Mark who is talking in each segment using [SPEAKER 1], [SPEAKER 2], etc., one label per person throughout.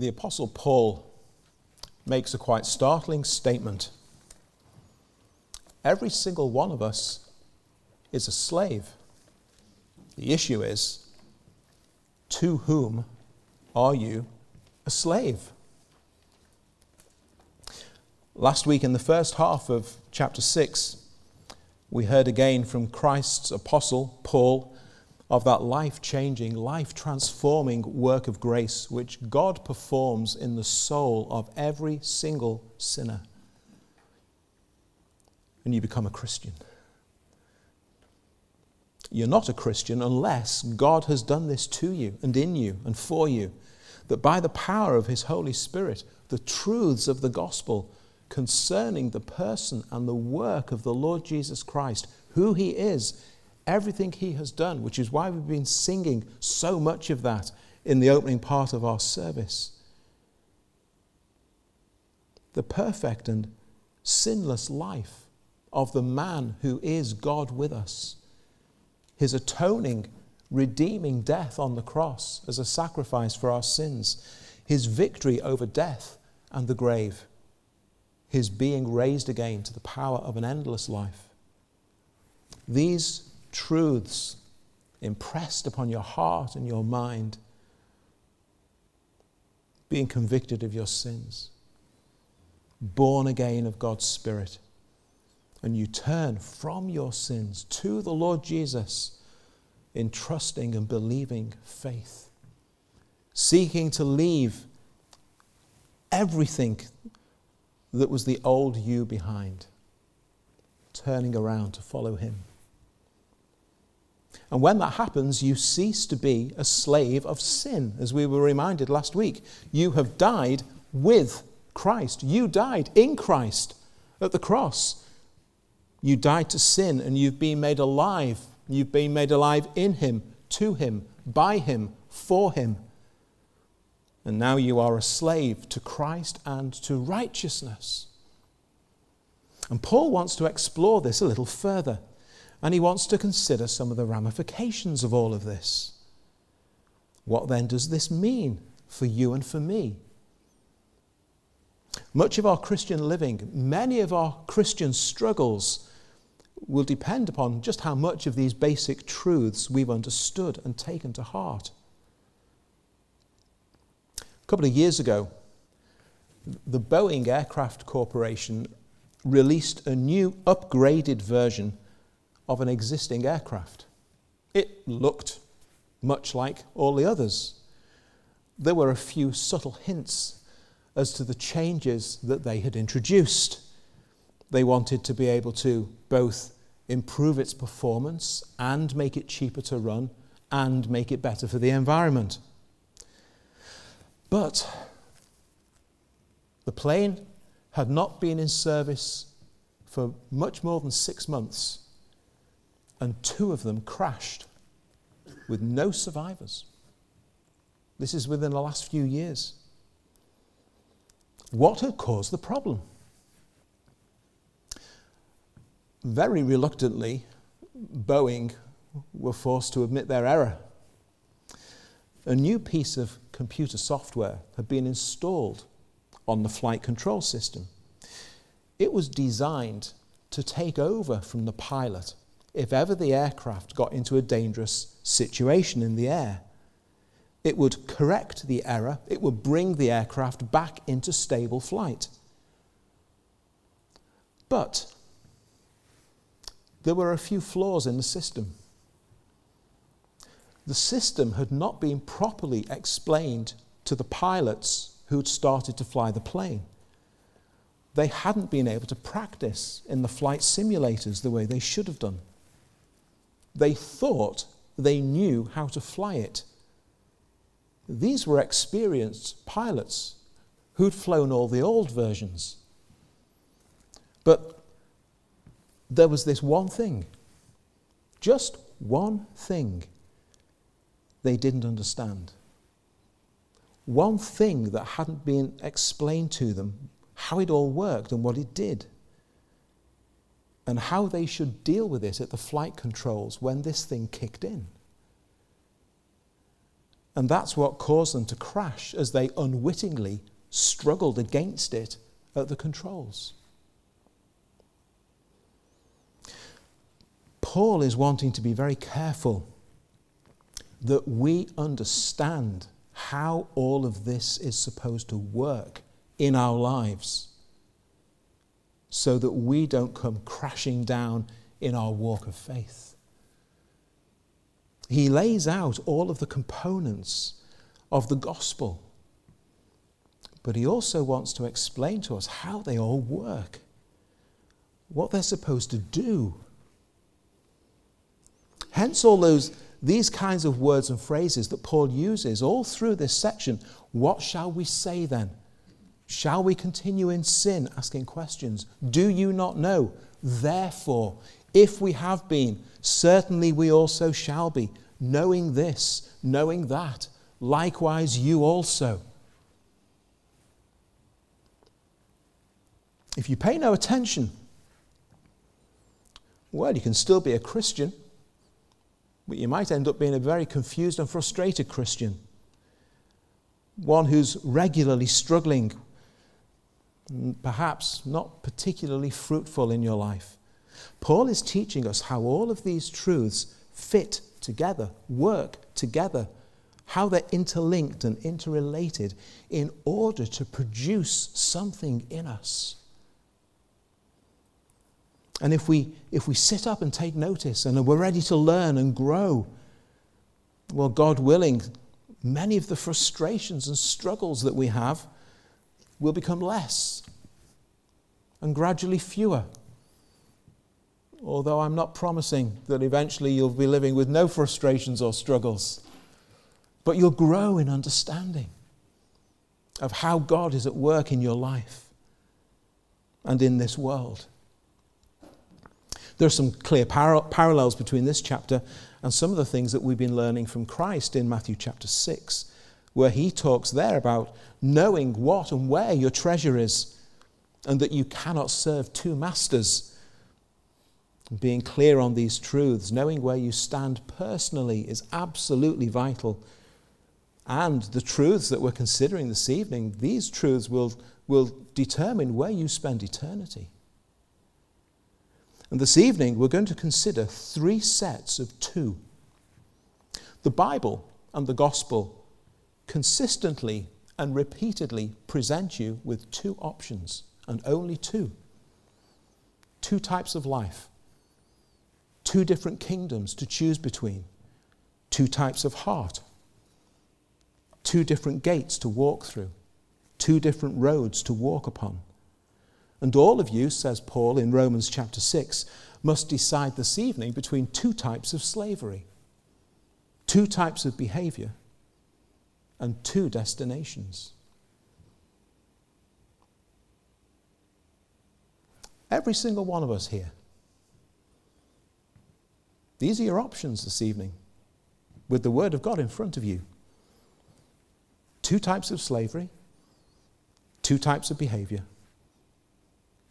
[SPEAKER 1] the Apostle Paul makes a quite startling statement. Every single one of us is a slave. The issue is to whom are you a slave? Last week, in the first half of chapter 6, we heard again from Christ's apostle, Paul, of that life changing, life transforming work of grace which God performs in the soul of every single sinner. And you become a Christian. You're not a Christian unless God has done this to you and in you and for you. That by the power of His Holy Spirit, the truths of the gospel concerning the person and the work of the Lord Jesus Christ, who He is, everything He has done, which is why we've been singing so much of that in the opening part of our service. The perfect and sinless life of the man who is God with us, his atoning, redeeming death on the cross as a sacrifice for our sins, his victory over death and the grave, his being raised again to the power of an endless life. These truths impressed upon your heart and your mind, being convicted of your sins, born again of God's Spirit, and you turn from your sins to the Lord Jesus in trusting and believing faith, seeking to leave everything that was the old you behind, turning around to follow Him. And when that happens, you cease to be a slave of sin, as we were reminded last week. You have died with Christ. You died in Christ at the cross. You died to sin and you've been made alive. You've been made alive in Him, to Him, by Him, for Him. And now you are a slave to Christ and to righteousness. And Paul wants to explore this a little further. And he wants to consider some of the ramifications of all of this. What then does this mean for you and for me? Much of our Christian living, many of our Christian struggles, will depend upon just how much of these basic truths we've understood and taken to heart. A couple of years ago, the Boeing Aircraft Corporation released a new upgraded version of an existing aircraft. It looked much like all the others. There were a few subtle hints as to the changes that they had introduced. They wanted to be able to both improve its performance and make it cheaper to run and make it better for the environment. But the plane had not been in service for much more than six months and two of them crashed with no survivors. This is within the last few years. What had caused the problem? Very reluctantly, Boeing were forced to admit their error. A new piece of computer software had been installed on the flight control system. It was designed to take over from the pilot if ever the aircraft got into a dangerous situation in the air. It would correct the error, it would bring the aircraft back into stable flight. But there were a few flaws in the system. The system had not been properly explained to the pilots who had started to fly the plane. They hadn't been able to practice in the flight simulators the way they should have done. They thought they knew how to fly it. These were experienced pilots who'd flown all the old versions. But there was this one thing, just one thing they didn't understand. One thing that hadn't been explained to them, how it all worked and what it did and how they should deal with it at the flight controls when this thing kicked in. And that's what caused them to crash as they unwittingly struggled against it at the controls. Paul is wanting to be very careful that we understand how all of this is supposed to work in our lives so that we don't come crashing down in our walk of faith. He lays out all of the components of the gospel, but he also wants to explain to us how they all work, what they're supposed to do. Hence, all those these kinds of words and phrases that Paul uses all through this section. What shall we say then? Shall we continue in sin? Asking questions. Do you not know? Therefore, if we have been, certainly we also shall be. Knowing this, knowing that, likewise you also. If you pay no attention, well, you can still be a Christian but you might end up being a very confused and frustrated Christian. One who's regularly struggling, perhaps not particularly fruitful in your life. Paul is teaching us how all of these truths fit together, work together, how they're interlinked and interrelated in order to produce something in us. And if we, if we sit up and take notice and we're ready to learn and grow, well, God willing, many of the frustrations and struggles that we have will become less and gradually fewer. Although I'm not promising that eventually you'll be living with no frustrations or struggles, but you'll grow in understanding of how God is at work in your life and in this world. There are some clear par- parallels between this chapter and some of the things that we've been learning from Christ in Matthew chapter 6, where he talks there about knowing what and where your treasure is, and that you cannot serve two masters. Being clear on these truths, knowing where you stand personally, is absolutely vital. And the truths that we're considering this evening, these truths will, will determine where you spend eternity. And this evening, we're going to consider three sets of two. The Bible and the gospel consistently and repeatedly present you with two options, and only two. Two types of life, two different kingdoms to choose between, two types of heart, two different gates to walk through, two different roads to walk upon. And all of you, says Paul in Romans chapter 6, must decide this evening between two types of slavery, two types of behavior, and two destinations. Every single one of us here. These are your options this evening with the Word of God in front of you. Two types of slavery, two types of behavior,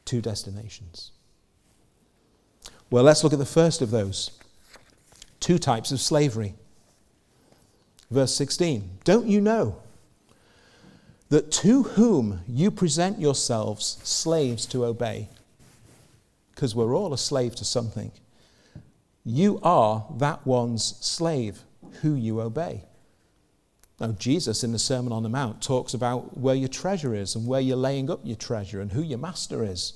[SPEAKER 1] two destinations. Well, let's look at the first of those two types of slavery. Verse 16 Don't you know that to whom you present yourselves slaves to obey, because we're all a slave to something, you are that one's slave who you obey. Now, Jesus in the Sermon on the Mount talks about where your treasure is and where you're laying up your treasure and who your master is.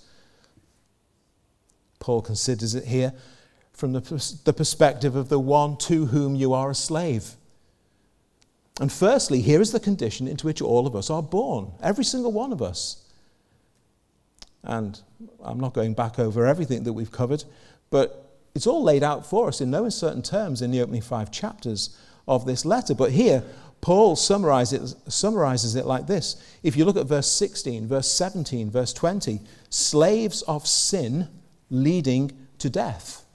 [SPEAKER 1] Paul considers it here from the, the perspective of the one to whom you are a slave. And firstly, here is the condition into which all of us are born, every single one of us. And I'm not going back over everything that we've covered, but it's all laid out for us in no uncertain terms in the opening five chapters of this letter. But here, Paul summarizes it, summarizes it like this. If you look at verse 16, verse 17, verse 20, slaves of sin leading to death.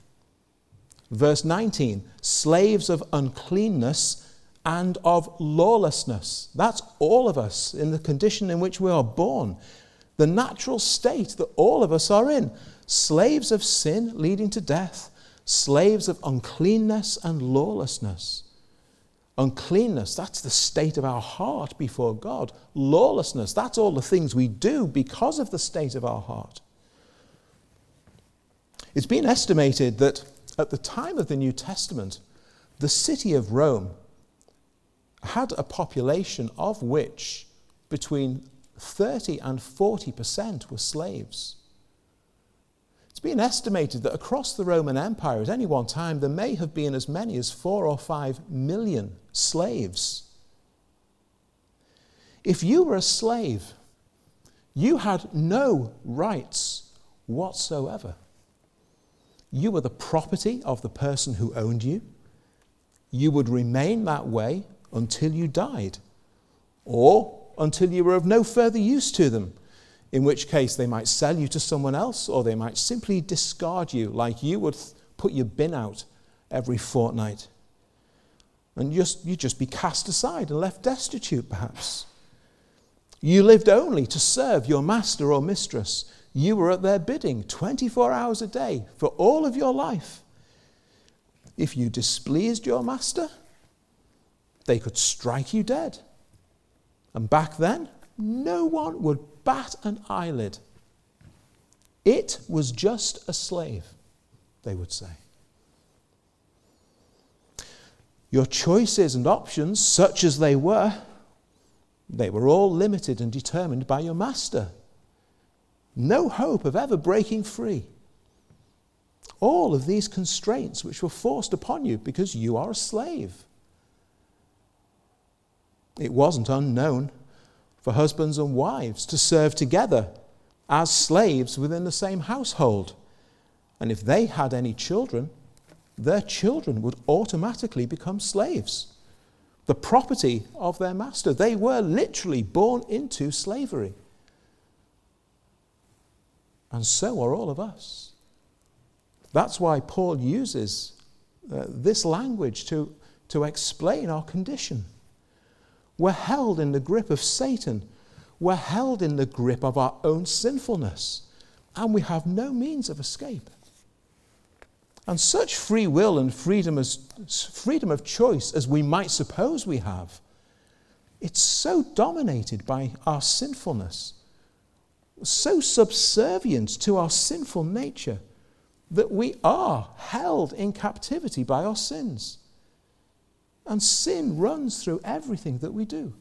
[SPEAKER 1] Verse 19, slaves of uncleanness and of lawlessness. That's all of us in the condition in which we are born. The natural state that all of us are in. Slaves of sin leading to death, slaves of uncleanness and lawlessness. Uncleanness, that's the state of our heart before God. Lawlessness, that's all the things we do because of the state of our heart. It's been estimated that at the time of the New Testament, the city of Rome had a population of which between 30 and 40% were slaves. It's been estimated that across the Roman Empire at any one time there may have been as many as four or five million slaves. If you were a slave, you had no rights whatsoever. You were the property of the person who owned you. You would remain that way until you died, or until you were of no further use to them, in which case they might sell you to someone else, or they might simply discard you like you would put your bin out every fortnight. And just, you'd just be cast aside and left destitute, perhaps. You lived only to serve your master or mistress. You were at their bidding 24 hours a day for all of your life. If you displeased your master, they could strike you dead. And back then, no one would bat an eyelid. It was just a slave, they would say. Your choices and options, such as they were, they were all limited and determined by your master. No hope of ever breaking free. All of these constraints which were forced upon you because you are a slave. It wasn't unknown for husbands and wives to serve together as slaves within the same household. And if they had any children, their children would automatically become slaves, the property of their master. They were literally born into slavery. And so are all of us. That's why Paul uses uh, this language to, to explain our condition. We're held in the grip of Satan. We're held in the grip of our own sinfulness. And we have no means of escape. And such free will and freedom, as, freedom of choice as we might suppose we have, it's so dominated by our sinfulness, so subservient to our sinful nature, that we are held in captivity by our sins. And sin runs through everything that we do.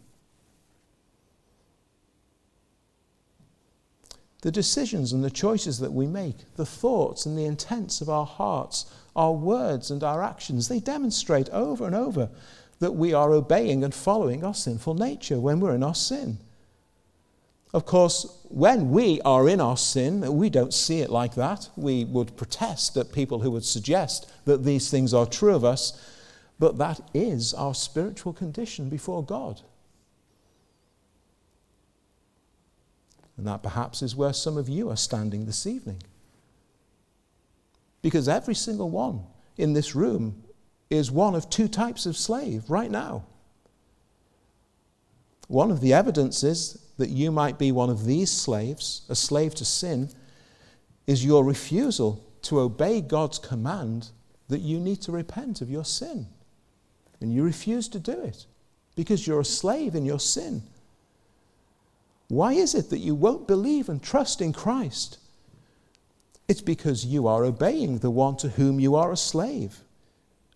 [SPEAKER 1] The decisions and the choices that we make, the thoughts and the intents of our hearts, our words and our actions, they demonstrate over and over that we are obeying and following our sinful nature when we're in our sin. Of course, when we are in our sin, we don't see it like that. We would protest at people who would suggest that these things are true of us but that is our spiritual condition before God. And that perhaps is where some of you are standing this evening. Because every single one in this room is one of two types of slave right now. One of the evidences that you might be one of these slaves, a slave to sin, is your refusal to obey God's command that you need to repent of your sin and you refuse to do it because you're a slave in your sin. Why is it that you won't believe and trust in Christ? It's because you are obeying the one to whom you are a slave.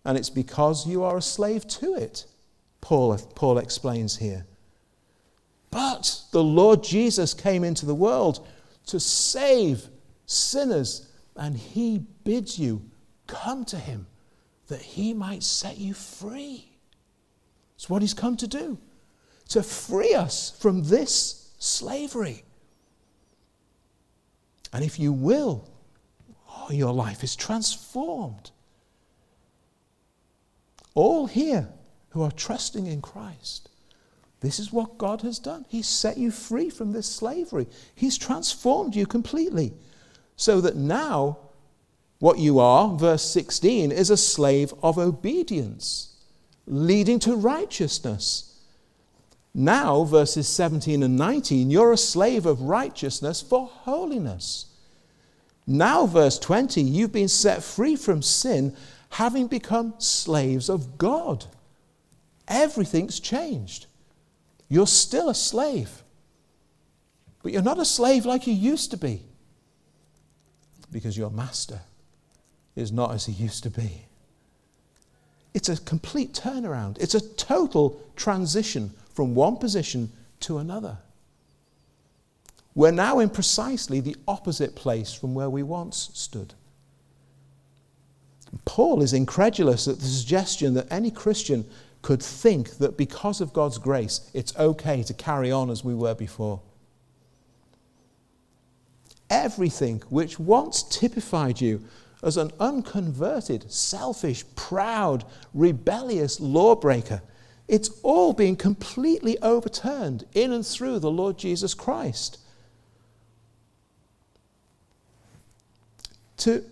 [SPEAKER 1] And it's because you are a slave to it, Paul, Paul explains here. But the Lord Jesus came into the world to save sinners, and he bids you come to him that he might set you free. It's what he's come to do, to free us from this slavery. And if you will, oh, your life is transformed. All here who are trusting in Christ, this is what God has done. He's set you free from this slavery, He's transformed you completely so that now what you are, verse 16, is a slave of obedience, leading to righteousness. Now, verses 17 and 19, you're a slave of righteousness for holiness. Now, verse 20, you've been set free from sin, having become slaves of God. everything's changed. You're still a slave, but you're not a slave like you used to be because your master is not as he used to be. It's a complete turnaround, it's a total transition from one position to another. We're now in precisely the opposite place from where we once stood. Paul is incredulous at the suggestion that any Christian could think that because of God's grace, it's okay to carry on as we were before. Everything which once typified you as an unconverted, selfish, proud, rebellious lawbreaker, it's all being completely overturned in and through the Lord Jesus Christ. To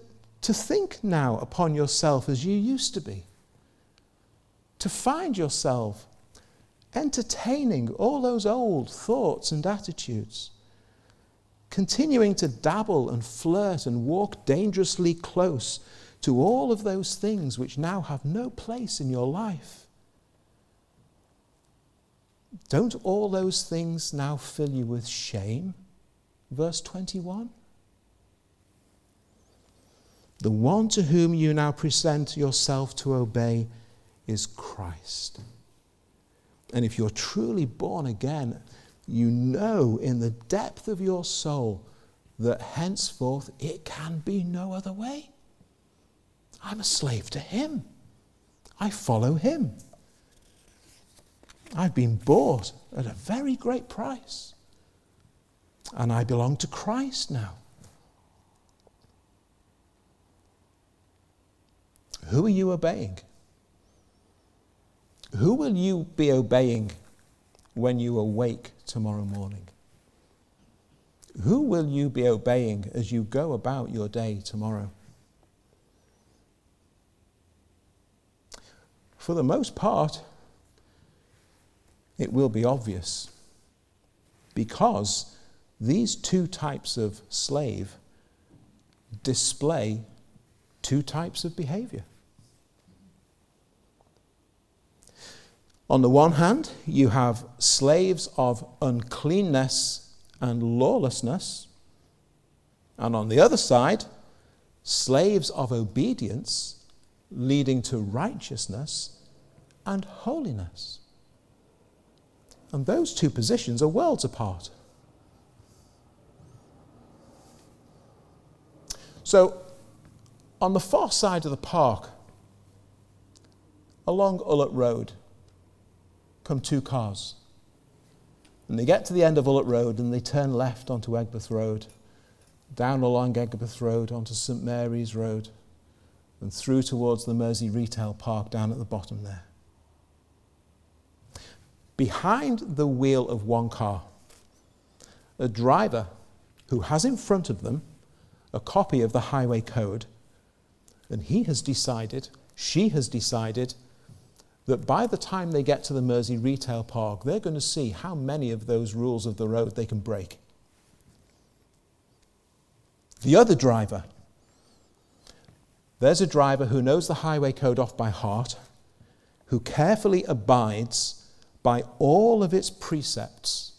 [SPEAKER 1] to think now upon yourself as you used to be, to find yourself entertaining all those old thoughts and attitudes, continuing to dabble and flirt and walk dangerously close to all of those things which now have no place in your life. Don't all those things now fill you with shame? Verse 21. The one to whom you now present yourself to obey is Christ. And if you're truly born again, you know in the depth of your soul that henceforth it can be no other way. I'm a slave to Him. I follow Him. I've been bought at a very great price. And I belong to Christ now. Who are you obeying? Who will you be obeying when you awake tomorrow morning? Who will you be obeying as you go about your day tomorrow? For the most part, it will be obvious because these two types of slave display two types of behavior. On the one hand, you have slaves of uncleanness and lawlessness. And on the other side, slaves of obedience leading to righteousness and holiness. And those two positions are worlds apart. So, on the far side of the park, along Ullett Road, come two cars. And they get to the end of Ullett Road and they turn left onto Aigburth Road, down along Aigburth Road onto St Mary's Road, and through towards the Mersey Retail Park down at the bottom there. Behind the wheel of one car, a driver who has in front of them a copy of the highway code, and he has decided, she has decided, that by the time they get to the Mersey Retail Park, they're going to see how many of those rules of the road they can break. The other driver, there's a driver who knows the highway code off by heart, who carefully abides by all of its precepts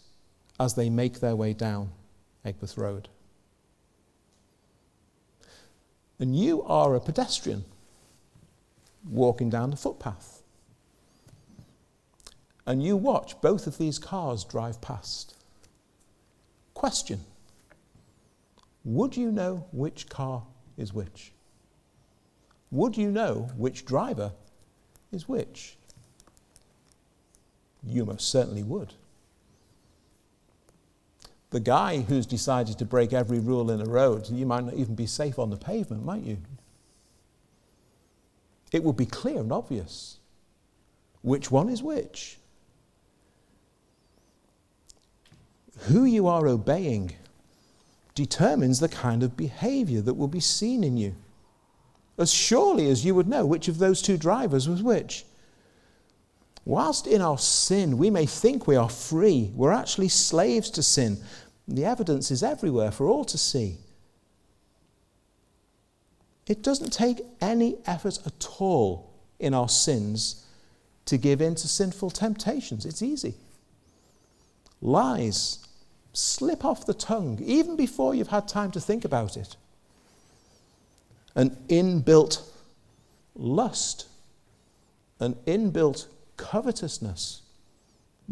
[SPEAKER 1] as they make their way down Aigburth Road. And you are a pedestrian walking down the footpath and you watch both of these cars drive past. Question Would you know which car is which? Would you know which driver is which? You most certainly would. The guy who's decided to break every rule in the road, you might not even be safe on the pavement, might you? It would be clear and obvious which one is which. Who you are obeying determines the kind of behavior that will be seen in you. As surely as you would know which of those two drivers was which. Whilst in our sin we may think we are free, we're actually slaves to sin. The evidence is everywhere for all to see. It doesn't take any effort at all in our sins to give in to sinful temptations. It's easy. Lies slip off the tongue even before you've had time to think about it. An inbuilt lust, an inbuilt covetousness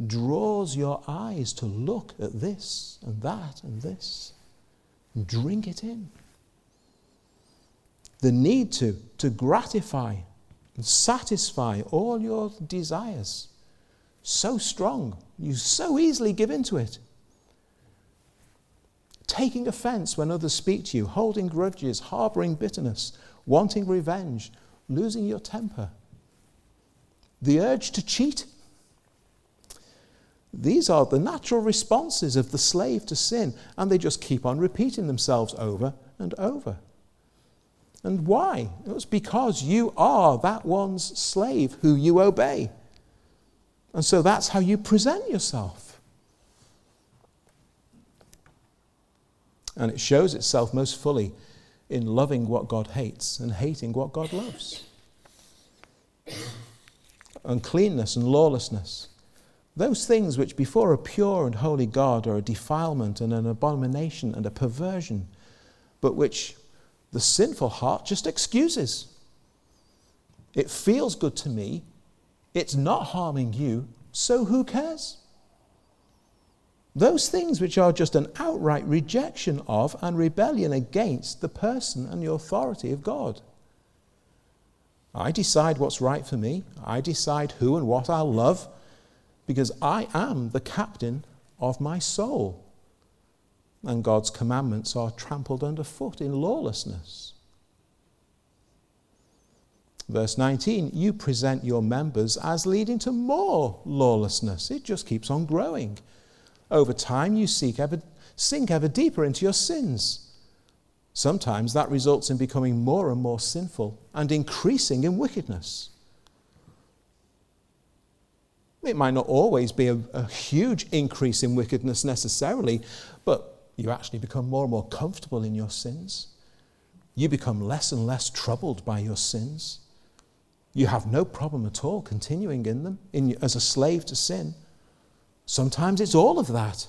[SPEAKER 1] draws your eyes to look at this and that and this. Drink it in. The need to, to gratify and satisfy all your desires. So strong, you so easily give into it. Taking offense when others speak to you, holding grudges, harboring bitterness, wanting revenge, losing your temper. The urge to cheat these are the natural responses of the slave to sin, and they just keep on repeating themselves over and over. And why? It's because you are that one's slave who you obey. And so that's how you present yourself. And it shows itself most fully in loving what God hates and hating what God loves. Uncleanness and lawlessness those things which before a pure and holy God are a defilement and an abomination and a perversion, but which the sinful heart just excuses. It feels good to me, it's not harming you, so who cares? Those things which are just an outright rejection of and rebellion against the person and the authority of God. I decide what's right for me. I decide who and what I'll love because I am the captain of my soul. And God's commandments are trampled underfoot in lawlessness. Verse 19, you present your members as leading to more lawlessness. It just keeps on growing. Over time, you ever, sink ever deeper into your sins. Sometimes that results in becoming more and more sinful and increasing in wickedness. It might not always be a, a huge increase in wickedness necessarily, but you actually become more and more comfortable in your sins. You become less and less troubled by your sins. You have no problem at all continuing in them in, as a slave to sin. Sometimes it's all of that.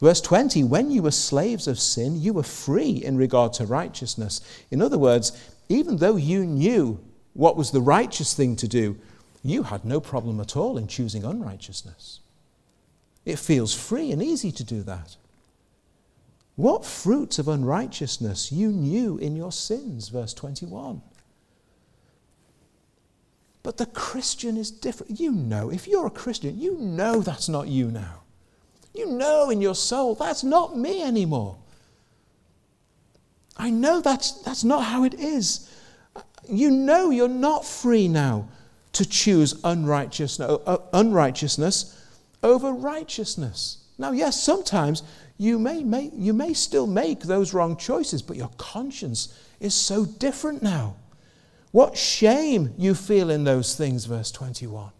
[SPEAKER 1] Verse 20 When you were slaves of sin, you were free in regard to righteousness. In other words, even though you knew what was the righteous thing to do, you had no problem at all in choosing unrighteousness. It feels free and easy to do that. What fruits of unrighteousness you knew in your sins, verse 21. But the Christian is different. You know, if you're a Christian, you know that's not you now. You know in your soul that's not me anymore. I know that's, that's not how it is. You know you're not free now to choose unrighteousness, uh, unrighteousness over righteousness. Now, yes, sometimes you may, make, you may still make those wrong choices, but your conscience is so different now. What shame you feel in those things, verse 21.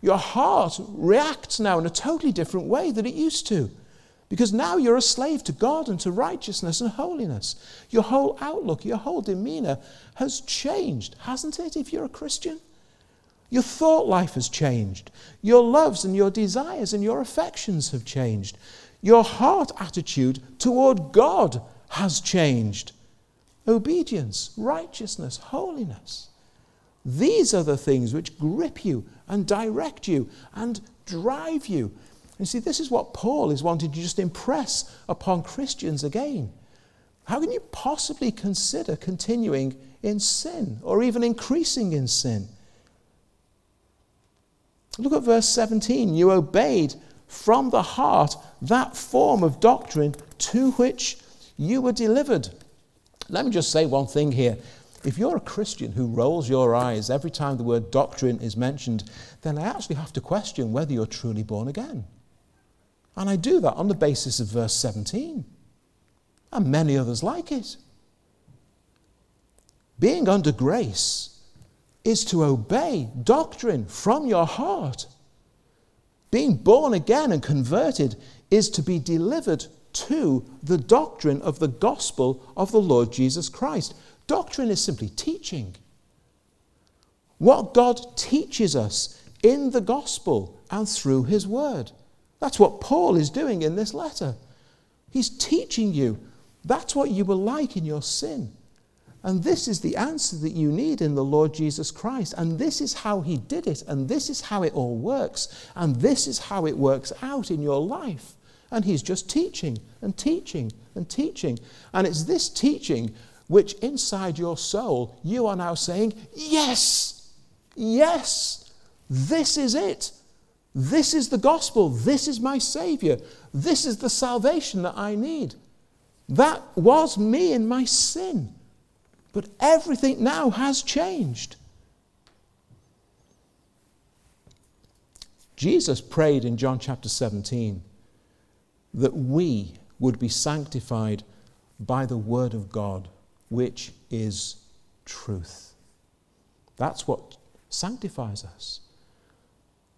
[SPEAKER 1] Your heart reacts now in a totally different way than it used to. Because now you're a slave to God and to righteousness and holiness. Your whole outlook, your whole demeanor has changed, hasn't it, if you're a Christian? Your thought life has changed. Your loves and your desires and your affections have changed. Your heart attitude toward God has changed. Obedience, righteousness, holiness. These are the things which grip you and direct you and drive you. And see, this is what Paul is wanting to just impress upon Christians again. How can you possibly consider continuing in sin or even increasing in sin? Look at verse 17. You obeyed from the heart that form of doctrine to which you were delivered. Let me just say one thing here. If you're a Christian who rolls your eyes every time the word doctrine is mentioned, then I actually have to question whether you're truly born again. And I do that on the basis of verse 17 and many others like it. Being under grace is to obey doctrine from your heart. Being born again and converted is to be delivered to the doctrine of the gospel of the Lord Jesus Christ. Doctrine is simply teaching. what God teaches us in the gospel and through his word. That's what Paul is doing in this letter. He's teaching you that's what you were like in your sin. And this is the answer that you need in the Lord Jesus Christ. And this is how he did it. And this is how it all works. And this is how it works out in your life. And he's just teaching and teaching and teaching. And it's this teaching which inside your soul you are now saying, Yes, yes, this is it. This is the gospel. This is my Savior. This is the salvation that I need. That was me in my sin. But everything now has changed. Jesus prayed in John chapter 17 that we would be sanctified by the Word of God, which is truth. That's what sanctifies us.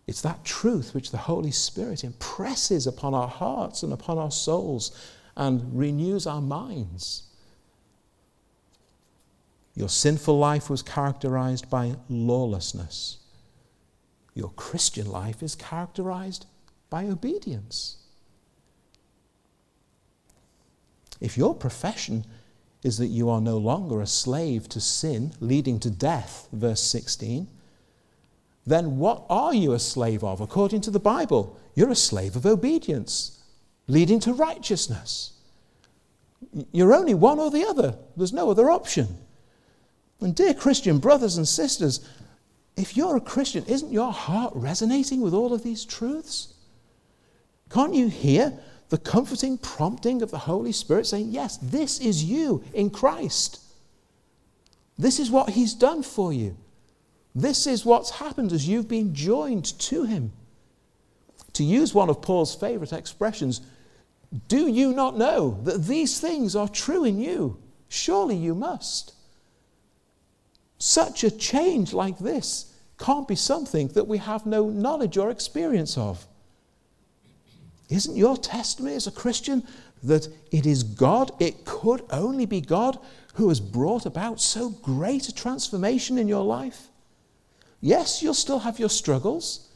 [SPEAKER 1] It's that truth which the Holy Spirit impresses upon our hearts and upon our souls and renews our minds. Your sinful life was characterized by lawlessness. Your Christian life is characterized by obedience. If your profession is that you are no longer a slave to sin, leading to death, verse 16, then what are you a slave of? According to the Bible, you're a slave of obedience, leading to righteousness. You're only one or the other, there's no other option. And, dear Christian brothers and sisters, if you're a Christian, isn't your heart resonating with all of these truths? Can't you hear the comforting prompting of the Holy Spirit saying, Yes, this is you in Christ. This is what He's done for you. This is what's happened as you've been joined to Him. To use one of Paul's favorite expressions, do you not know that these things are true in you? Surely you must. Such a change like this can't be something that we have no knowledge or experience of. Isn't your testimony as a Christian that it is God, it could only be God, who has brought about so great a transformation in your life? Yes, you'll still have your struggles,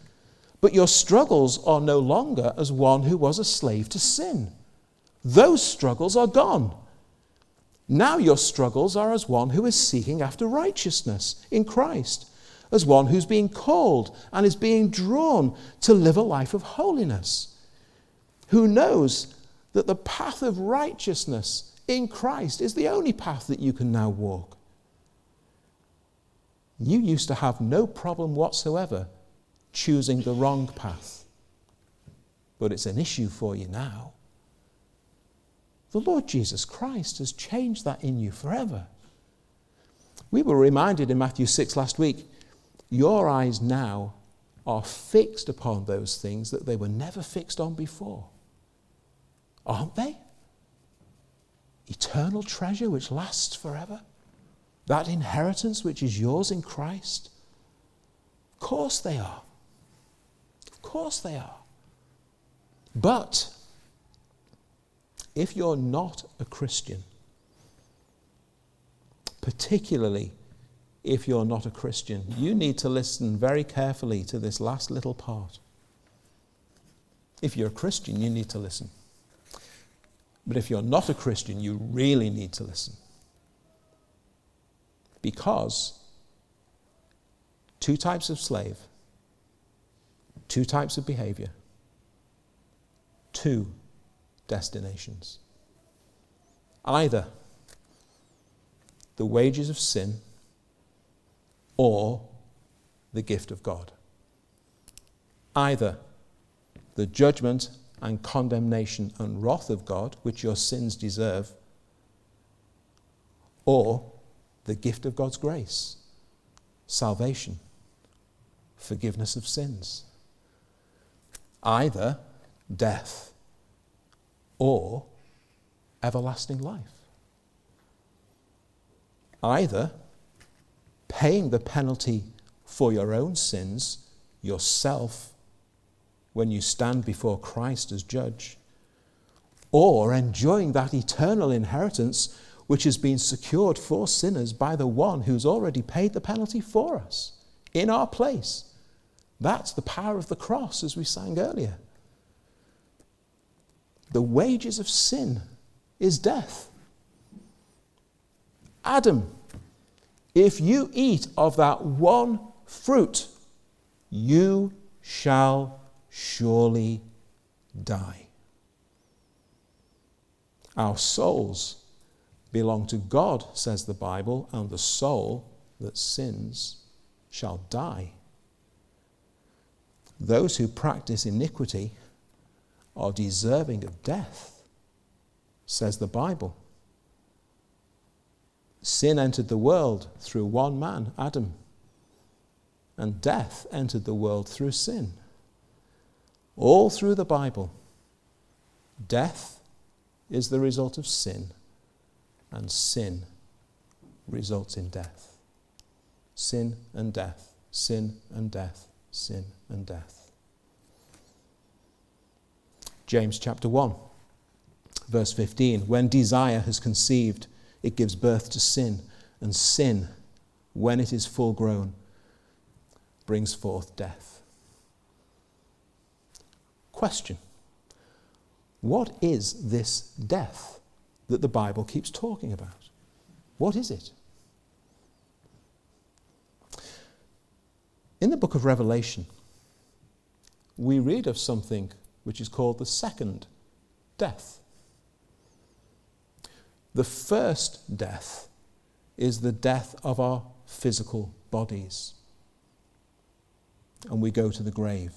[SPEAKER 1] but your struggles are no longer as one who was a slave to sin. Those struggles are gone. Now your struggles are as one who is seeking after righteousness in Christ, as one who's being called and is being drawn to live a life of holiness, who knows that the path of righteousness in Christ is the only path that you can now walk. You used to have no problem whatsoever choosing the wrong path, but it's an issue for you now. The Lord Jesus Christ has changed that in you forever. We were reminded in Matthew 6 last week your eyes now are fixed upon those things that they were never fixed on before. Aren't they? Eternal treasure which lasts forever. That inheritance which is yours in Christ. Of course they are. Of course they are. But if you're not a Christian, particularly if you're not a Christian, you need to listen very carefully to this last little part. If you're a Christian, you need to listen. But if you're not a Christian, you really need to listen. Because two types of slave, two types of behavior, two destinations. Either the wages of sin or the gift of God. Either the judgment and condemnation and wrath of God, which your sins deserve, or the gift of God's grace, salvation, forgiveness of sins. Either death or everlasting life. Either paying the penalty for your own sins yourself when you stand before Christ as judge, or enjoying that eternal inheritance which has been secured for sinners by the one who's already paid the penalty for us in our place. That's the power of the cross, as we sang earlier. The wages of sin is death. Adam, if you eat of that one fruit, you shall surely die. Our souls belong to God, says the Bible, and the soul that sins shall die. Those who practice iniquity are deserving of death, says the Bible. Sin entered the world through one man, Adam, and death entered the world through sin. All through the Bible, death is the result of sin, and sin results in death. Sin and death, sin and death, sin and death. James chapter 1, verse 15. When desire has conceived, it gives birth to sin, and sin, when it is full grown, brings forth death. Question What is this death that the Bible keeps talking about? What is it? In the book of Revelation, we read of something which is called the second death. The first death is the death of our physical bodies. And we go to the grave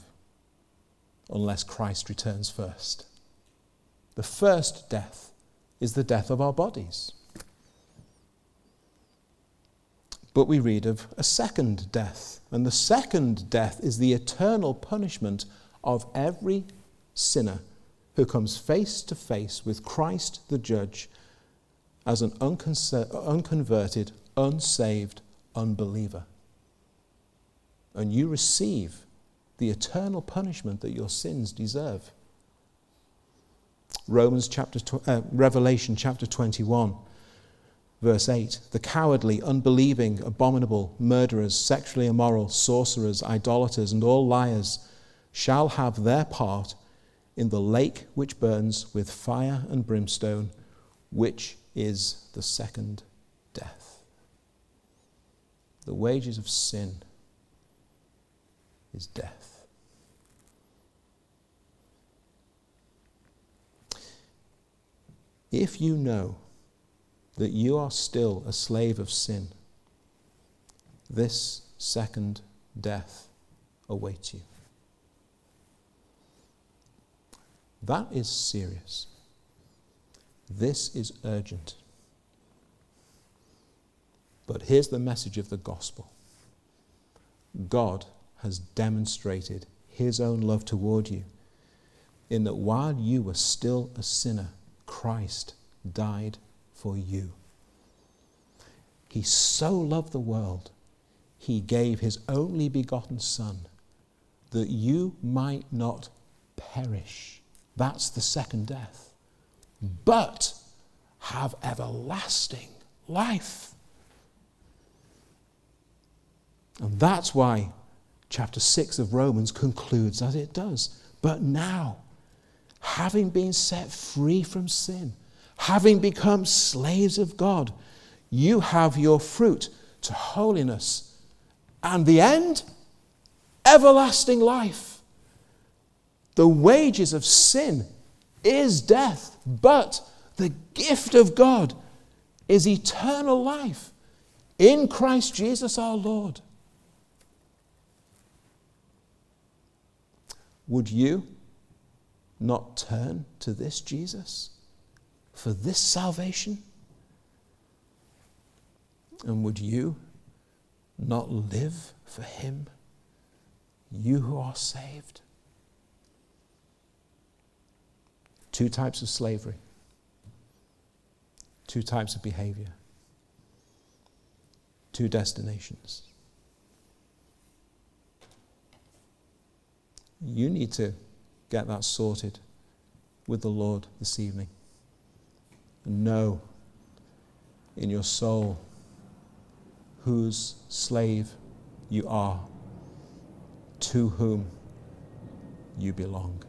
[SPEAKER 1] unless Christ returns first. The first death is the death of our bodies. But we read of a second death. And the second death is the eternal punishment of every sinner who comes face to face with Christ the judge as an unconverted, unsaved unbeliever. And you receive the eternal punishment that your sins deserve. Romans chapter uh, Revelation chapter 21 verse 8 the cowardly unbelieving abominable murderers sexually immoral sorcerers idolaters and all liars shall have their part in the lake which burns with fire and brimstone, which is the second death. The wages of sin is death. If you know that you are still a slave of sin, this second death awaits you. That is serious. This is urgent. But here's the message of the gospel God has demonstrated his own love toward you in that while you were still a sinner, Christ died for you. He so loved the world, he gave his only begotten Son that you might not perish that's the second death. But have everlasting life. And that's why chapter 6 of Romans concludes as it does. But now, having been set free from sin, having become slaves of God, you have your fruit to holiness. And the end? Everlasting life. The wages of sin is death, but the gift of God is eternal life in Christ Jesus our Lord. Would you not turn to this Jesus for this salvation? And would you not live for him, you who are saved? Two types of slavery, two types of behavior, two destinations. You need to get that sorted with the Lord this evening. And know in your soul whose slave you are, to whom you belong.